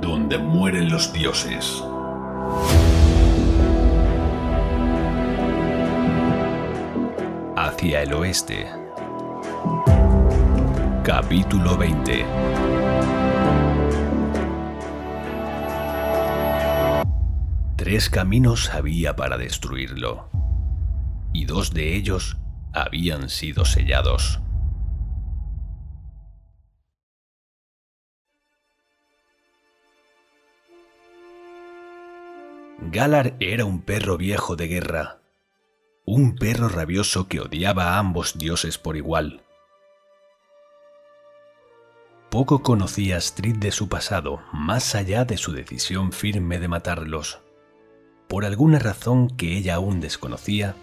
Donde mueren los dioses. Hacia el oeste. Capítulo 20. Tres caminos había para destruirlo, y dos de ellos habían sido sellados. Galar era un perro viejo de guerra, un perro rabioso que odiaba a ambos dioses por igual. Poco conocía Astrid de su pasado, más allá de su decisión firme de matarlos. Por alguna razón que ella aún desconocía,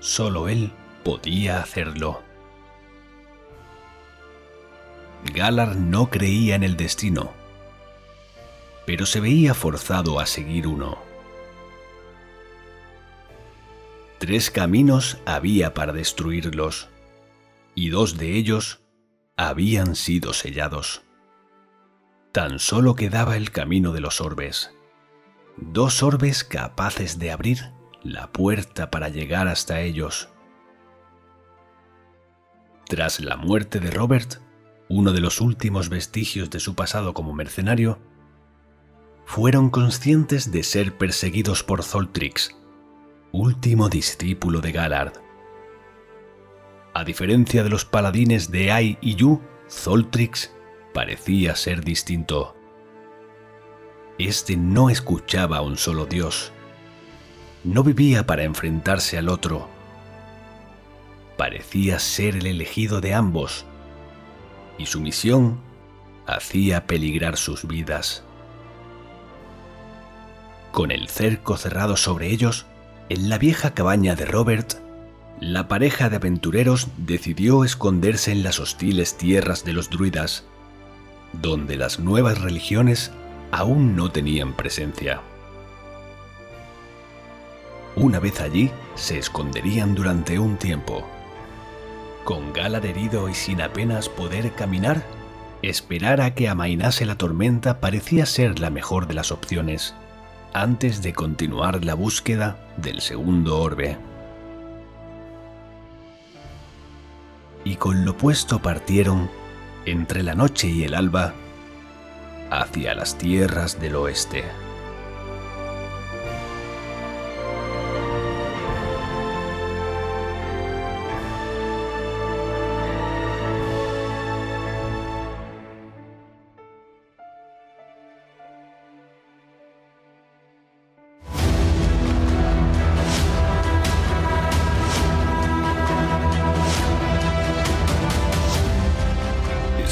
solo él podía hacerlo. Galar no creía en el destino, pero se veía forzado a seguir uno. Tres caminos había para destruirlos, y dos de ellos habían sido sellados. Tan solo quedaba el camino de los orbes, dos orbes capaces de abrir la puerta para llegar hasta ellos. Tras la muerte de Robert, uno de los últimos vestigios de su pasado como mercenario, fueron conscientes de ser perseguidos por Zoltrix, último discípulo de Galard. A diferencia de los paladines de Ai y Yu, Zoltrix parecía ser distinto. Este no escuchaba a un solo dios. No vivía para enfrentarse al otro. Parecía ser el elegido de ambos, y su misión hacía peligrar sus vidas. Con el cerco cerrado sobre ellos, en la vieja cabaña de Robert, la pareja de aventureros decidió esconderse en las hostiles tierras de los druidas, donde las nuevas religiones aún no tenían presencia. Una vez allí, se esconderían durante un tiempo. Con Galar herido y sin apenas poder caminar, esperar a que amainase la tormenta parecía ser la mejor de las opciones, antes de continuar la búsqueda del segundo orbe. Y con lo puesto partieron, entre la noche y el alba, hacia las tierras del oeste.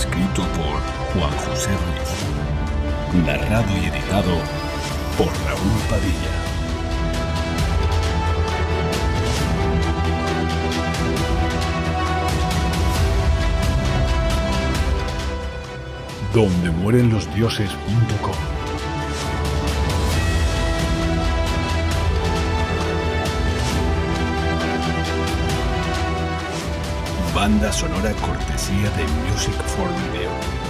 Escrito por Juan José Ruiz. Narrado y editado por Raúl Padilla. Donde mueren los dioses.com Banda sonora cortesía de Music for Video.